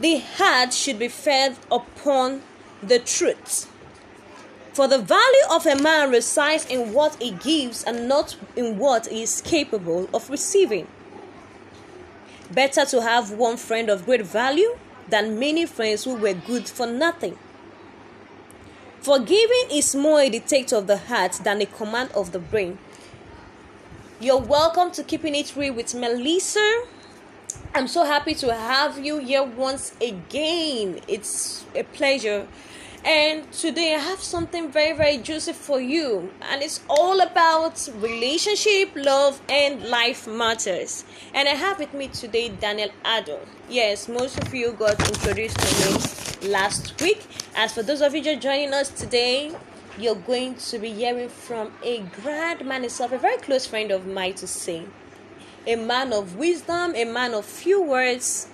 The heart should be fed upon the truth. For the value of a man resides in what he gives and not in what he is capable of receiving. Better to have one friend of great value than many friends who were good for nothing. Forgiving is more a dictate of the heart than a command of the brain. You're welcome to Keeping It Real with Melissa. I'm so happy to have you here once again. It's a pleasure. And today I have something very, very juicy for you, and it's all about relationship, love, and life matters. And I have with me today Daniel Addo. Yes, most of you got introduced to me last week. As for those of you just joining us today, you're going to be hearing from a grand man himself, a very close friend of mine to say. A man of wisdom, a man of few words,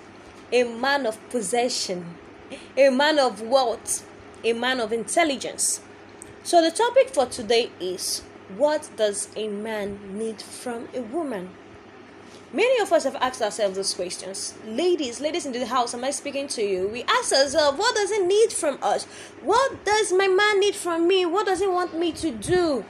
a man of possession, a man of wealth a man of intelligence. So, the topic for today is what does a man need from a woman? Many of us have asked ourselves those questions. Ladies, ladies in the house, am I speaking to you? We ask ourselves, what does he need from us? What does my man need from me? What does he want me to do?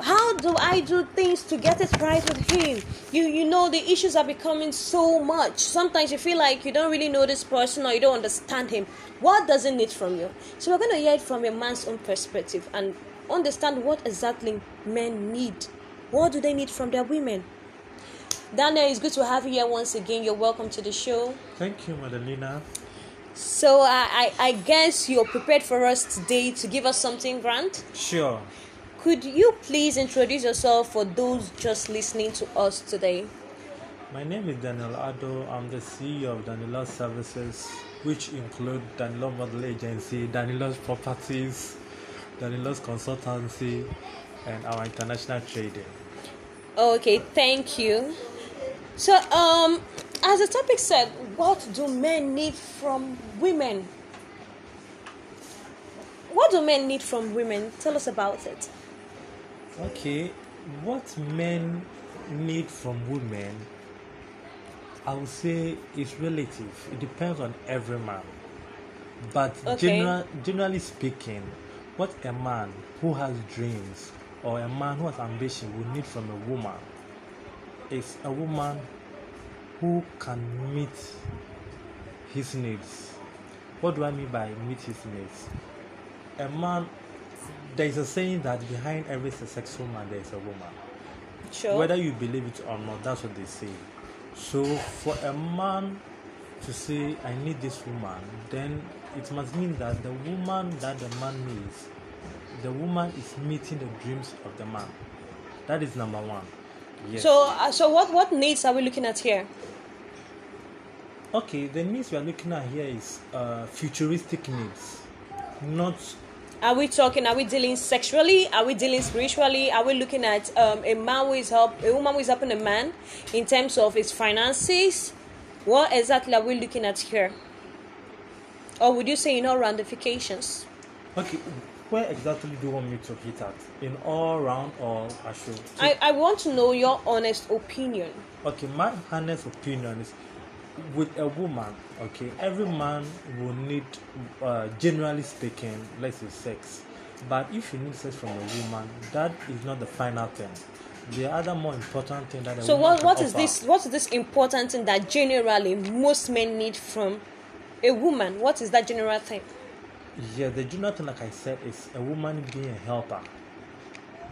How do I do things to get it right with him? You you know the issues are becoming so much. Sometimes you feel like you don't really know this person or you don't understand him. What does he need from you? So we're gonna hear it from a man's own perspective and understand what exactly men need. What do they need from their women? Daniel, it's good to have you here once again. You're welcome to the show. Thank you, Madalena. So I, I, I guess you're prepared for us today to give us something grand? Sure. Could you please introduce yourself for those just listening to us today? My name is Daniel Addo. I'm the CEO of Daniela's Services, which include Daniela Model Agency, Daniela's Properties, Daniela's Consultancy, and our international trading. Okay, thank you. So, um, as the topic said, what do men need from women? What do men need from women? Tell us about it. Okay, what men need from women, I would say is relative. It depends on every man. But Okay. general, generally speaking, what a man who has dreams or a man who has ambition will need from a woman is a woman who can meet his needs. What do I mean by meet his needs? A man, there is a saying that behind every successful man there is a woman. Sure. Whether you believe it or not, that's what they say. So for a man to say, I need this woman, then it must mean that the woman that the man needs, the woman is meeting the dreams of the man. That is number one. Yes. So, uh, so what what needs are we looking at here? okay, the needs we are looking at here is uh, futuristic needs, not Are we talking? Are we dealing sexually? Are we dealing spiritually? Are we looking at um, a man who is help a woman who is helping a man in terms of his finances? What exactly are we looking at here? Or would you say in all ramifications? okay. Where exactly do you want me to hit at? In all round or I should? I, I want to know your honest opinion. Okay, my honest opinion is with a woman, okay, every man will need, uh, generally speaking, let's say sex. But if you need sex from a woman, that is not the final thing. The other more important thing that a So what what is offer- this what is this important thing that generally most men need from a woman? What is that general thing? Yeah, the general thing, like I said, is a woman being a helper.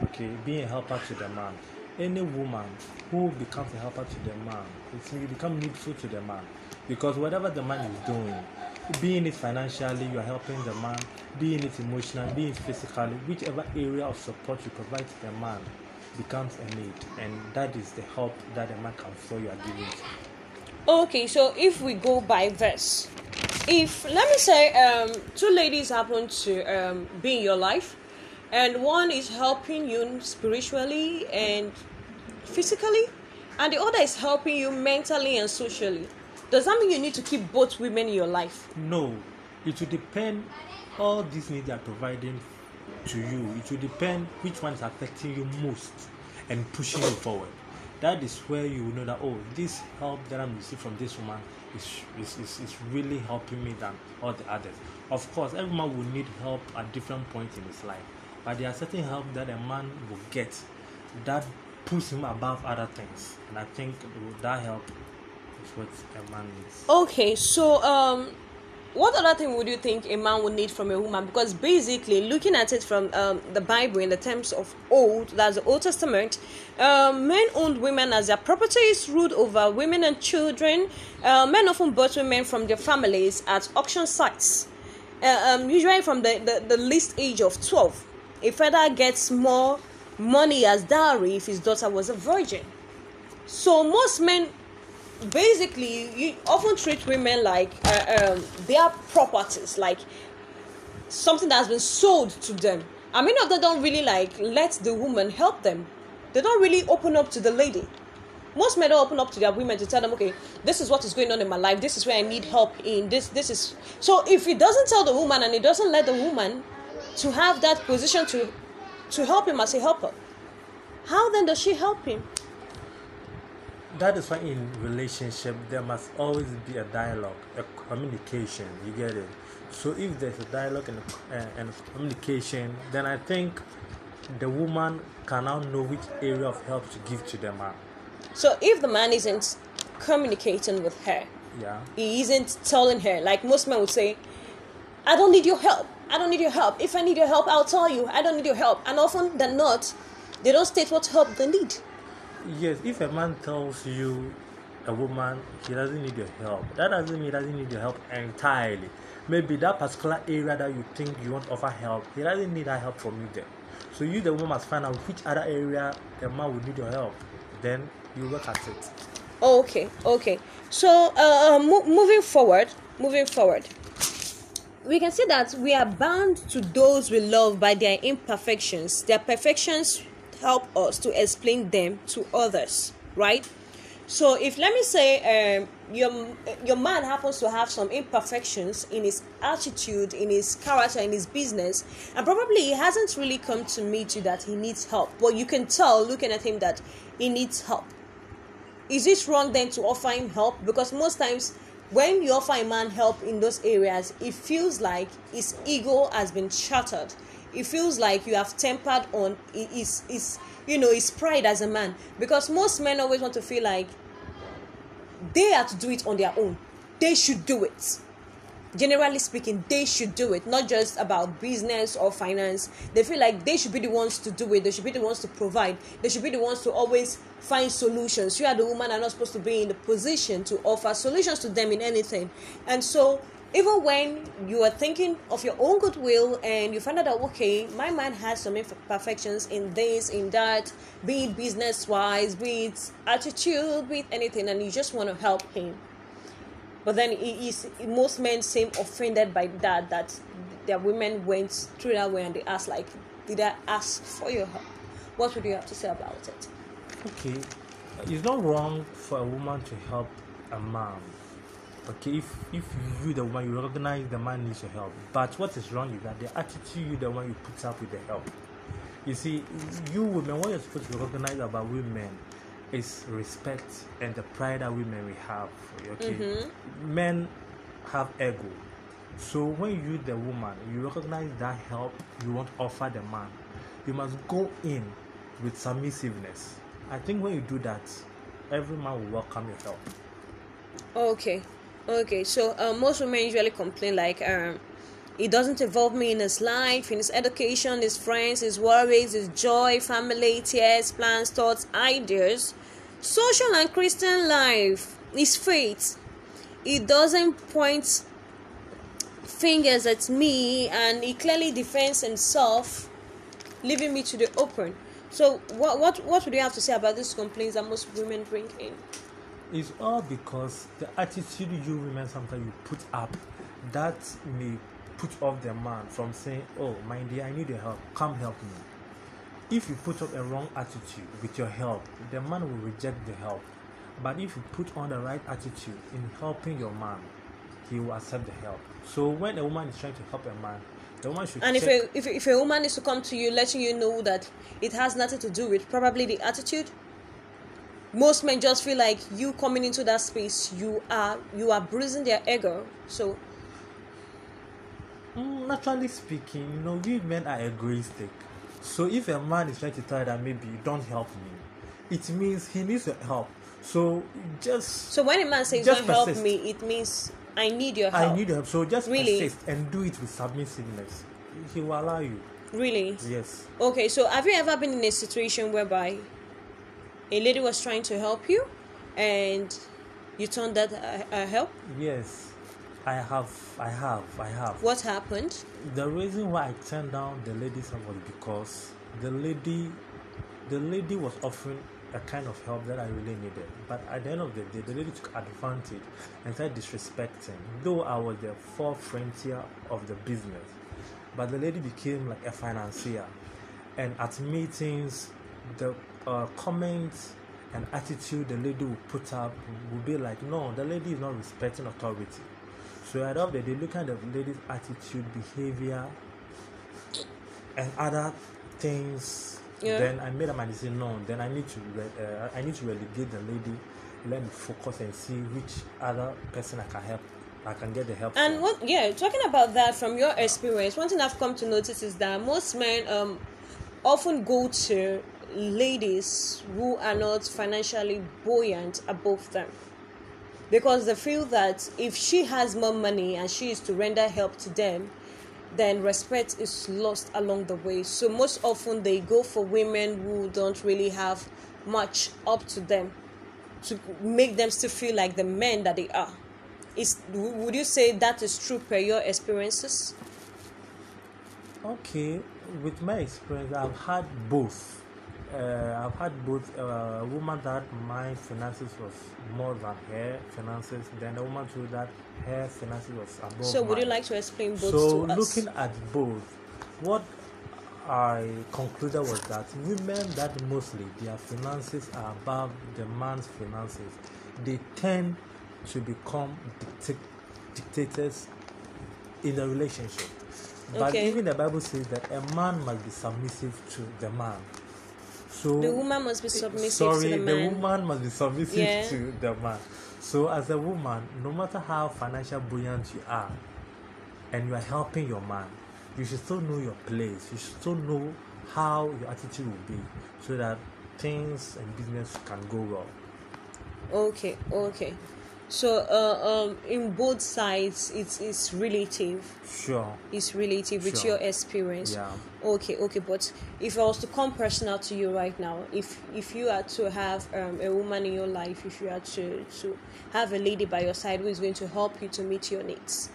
Okay, being a helper to the man. Any woman who becomes a helper to the man, it's you become needful to the man. Because whatever the man is doing, being it financially, you are helping the man, being it emotionally, being it physically, whichever area of support you provide to the man becomes a need. And that is the help that the man can feel you are giving to. Okay, so if we go by verse, if let me say um, two ladies happen to um, be in your life, and one is helping you spiritually and physically, and the other is helping you mentally and socially, does that mean you need to keep both women in your life? No, it will depend. All these needs are providing to you. It will depend which one is affecting you most and pushing you forward. that is where you will know that oh this help that i'm receiving from this woman is, is, is, is really helping me than all the others of course every man will need help at different points in his life but there are certain help that a man will get that puts him above other things and i think that help is what a man needs Okay, so um, what other thing would you think a man would need from a woman? Because basically, looking at it from um, the Bible in the terms of old, that's the Old Testament, um, men owned women as their properties, ruled over women and children. Uh, men often bought women from their families at auction sites, uh, um, usually from the, the, the least age of 12. A father gets more money as dowry if his daughter was a virgin. So most men basically you often treat women like uh, um, their properties like something that has been sold to them. And many of them don't really like let the woman help them. They don't really open up to the lady. Most men don't open up to their women to tell them okay this is what is going on in my life. This is where i need help in. This this is so if he doesn't tell the woman and he doesn't let the woman to have that position to to help him as a helper. How then does she help him? That is why in relationship there must always be a dialogue a communication you get it? So if there's a dialogue and, a, uh, and communication then i think the woman can now know which area of help to give to the man So if the man isn't communicating with her, yeah. he isn't telling her, like most men would say, I don't need your help. I don't need your help. If I need your help, I'll tell you. I don't need your help. And often than not, they don't state what help they need. yes if a man tells you a woman he doesn't need your help that doesn't mean he doesn't need your help entirely maybe that particular area that you think you want to offer help he doesn't need that help from you there so you the woman must find out which other area the man will need your help then you work at it Oh, okay, okay. So, uh, mo- moving forward, moving forward, we can see that we are bound to those we love by their imperfections. Their perfections help us to explain them to others, right? So, if let me say um, your your man happens to have some imperfections in his attitude, in his character, in his business, and probably he hasn't really come to meet you that he needs help, but you can tell looking at him that he needs help is it wrong then to offer him help because most times when you offer a man help in those areas it feels like his ego has been shattered. It feels like you have tempered on his, his you know his pride as a man. Because most men always want to feel like they have to do it on their own. They should do it generally speaking they should do it not just about business or finance. They feel like they should be the ones to do it. They should be the ones to provide. They should be the ones to always find solutions. You are the woman are not supposed to be in the position to offer solutions to them in anything. And so even when you are thinking of your own goodwill and you find out that okay my man has some imperfections in this in that be it business wise be it attitude be it anything and you just want to help him but then he is most men seem offended by that that their women went through that way and they asked like did i ask for your help? What would you have to say about it? Okay. It's not wrong for a woman to help a man. Okay if if you the woman you recognize the man needs your help. But what is wrong is that the attitude you the one you put up with the help. You see you women what you're supposed to recognize about women is respect and the pride that women we have okay? Mm-hmm. men have ego. So when you the woman you recognize that help you want to offer the man you must go in with submissiveness. I think when you do that every man will welcome your help. Okay. Okay so uh, most women usually complain like um it doesn't involve me in his life in his education his friends his worries his joy family tears plans thoughts ideas social and christian life is faith it doesn't point fingers at me and he clearly defends himself leaving me to the open so what what what would you have to say about these complaints that most women bring in It's all because the attitude you women sometimes you put up that may put off the man from saying, Oh, my dear, I need your help. Come help me. If you put up a wrong attitude with your help, the man will reject the help. But if you put on the right attitude in helping your man, he will accept the help. So when a woman is trying to help a man, the woman should And if a, if, if a woman is to come to you letting you know that it has nothing to do with probably the attitude, most men just feel like you coming into that space you are you are bruising their ego so Mm, naturally speaking, you know, we men are egoistic. So if a man is trying to tell you that maybe don't help me, it means he needs your help. So just so when a man says don't help me it means i need your help I need your help. So just Really? persist and do it with submissiveness. He will allow you. really Yes. okay so have you ever been in a situation whereby a lady was trying to help you and you turned that uh, uh, help Yes. I have I have I have. what happened The reason why I turned down the lady's help was because the lady the lady was offering a kind of help that I really needed. But at the end of the day, the lady took advantage and started disrespecting. Though I was the fourth frontier of the business, but the lady became like a financier. And at meetings, the uh, comments and attitude the lady would put up would be like, no, the lady is not respecting authority. So at the end of the day, looking at the lady's attitude, behavior, and other things, Yeah. then I made up my decision. No, then I need to re- uh, I need to relegate the lady. Let me focus and see which other person I can help. I can get the help. And from. what, yeah, talking about that from your experience, one thing I've come to notice is that most men um, often go to ladies who are not financially buoyant above them because they feel that if she has more money and she is to render help to them, then respect is lost along the way. So most often they go for women who don't really have much up to them to make them still feel like the men that they are. Is would you say that is true per your experiences? Okay, with my experience, I've had both. Uh, I've had both uh, a woman that my finances was more than her finances, then a woman too that her finances was above. So would you like to explain both so to us? looking at both, what I concluded was that women that mostly their finances are above the man's finances, they tend to become dicta- dictators in the relationship. But Okay. even the Bible says that a man must be submissive to the man. So the woman must be submissive sorry, to the man. The woman must be submissive Yeah. to the man. So as a woman, no matter how financial buoyant you are, and you are helping your man, you should still know your place. You should still know how your attitude will be, so that things and business can go well. Okay, okay. So uh, um, in both sides, it's it's relative. Sure. It's relative with your experience. Yeah. Okay, okay. But if I was to come personal to you right now, if if you are to have um, a woman in your life, if you are to to have a lady by your side who is going to help you to meet your needs,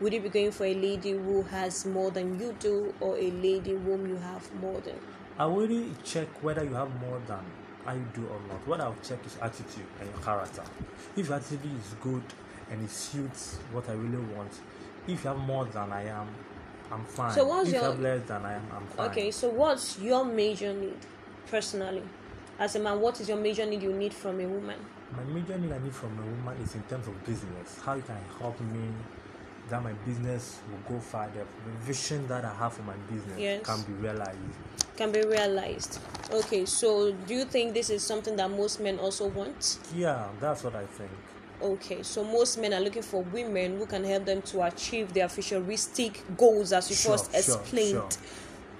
would you be going for a lady who has more than you do, or a lady whom you have more than? I would check whether you have more than I do or not. What I'll check is attitude and your character. If attitude is good and it suits what I really want, if you have more than I am, I'm fine. So what's if your- you have less than I am, I'm fine. Okay, so what's your major need, personally, as a man? What is your major need you need from a woman? My major need I need from a woman is in terms of business. How you can help me that my business will go far. The vision that I have for my business Yes. can be realized. Can be realized. Okay, so do you think this is something that most men also want? Yeah, that's what I think. Okay, so most men are looking for women who can help them to achieve their futuristic goals, as you Sure, first sure, explained.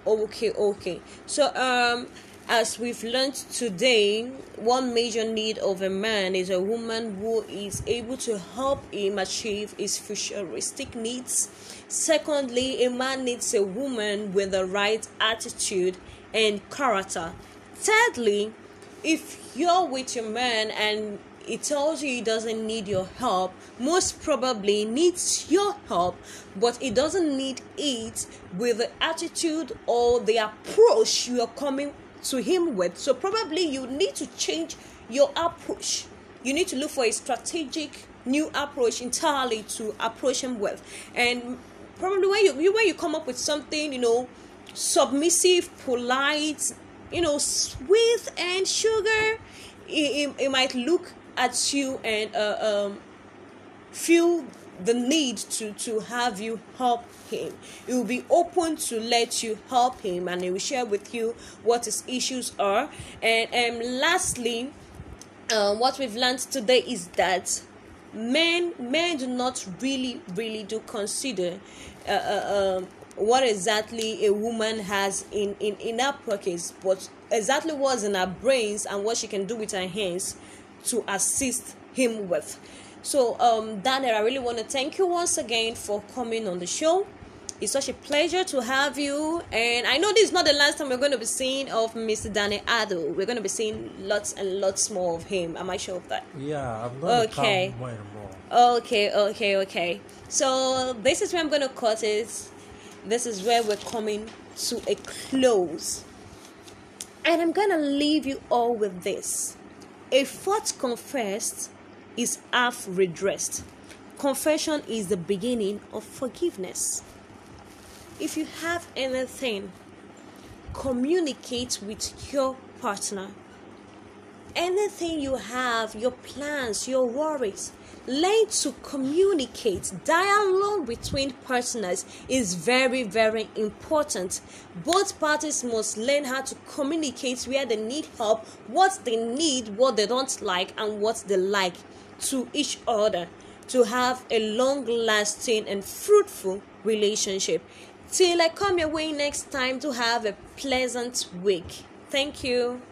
Okay, okay. So, um, as we've learned today, one major need of a man is a woman who is able to help him achieve his futuristic needs. Secondly, a man needs a woman with the right attitude and character. Thirdly, if you're with your man and he tells you he doesn't need your help, most probably needs your help, but he doesn't need it with the attitude or the approach you are coming to him with. So probably you need to change your approach. You need to look for a strategic new approach entirely to approach him with. And probably when you, when you come up with something, you know, submissive, polite, you know, sweet and sugar, it, it, it might look at you and uh, um, feel the need to to have you help him. He will be open to let you help him and he will share with you what his issues are. And um lastly uh, what we've learned today is that men men do not really really do consider uh, uh, um, what exactly a woman has in in in her pockets but exactly what's in her brains and what she can do with her hands to assist him with so um daniel i really want to thank you once again for coming on the show it's such a pleasure to have you. And I know this is not the last time we're going to be seeing of Mr. Danny Addo. We're going to be seeing lots and lots more of him. Am I sure of that? Yeah, I'm going okay. to come more and more. Okay, okay, okay. So this is where I'm going to cut it. This is where we're coming to a close. And I'm going to leave you all with this. A fault confessed is half redressed. Confession is the beginning of forgiveness if you have anything, communicate with your partner. Anything you have, your plans, your worries, learn to communicate. Dialogue between partners is very, very important. Both parties must learn how to communicate where they need help, what they need, what they don't like, and what they like to each other to have a long lasting and fruitful relationship. Till I come your way next time to have a pleasant week. Thank you.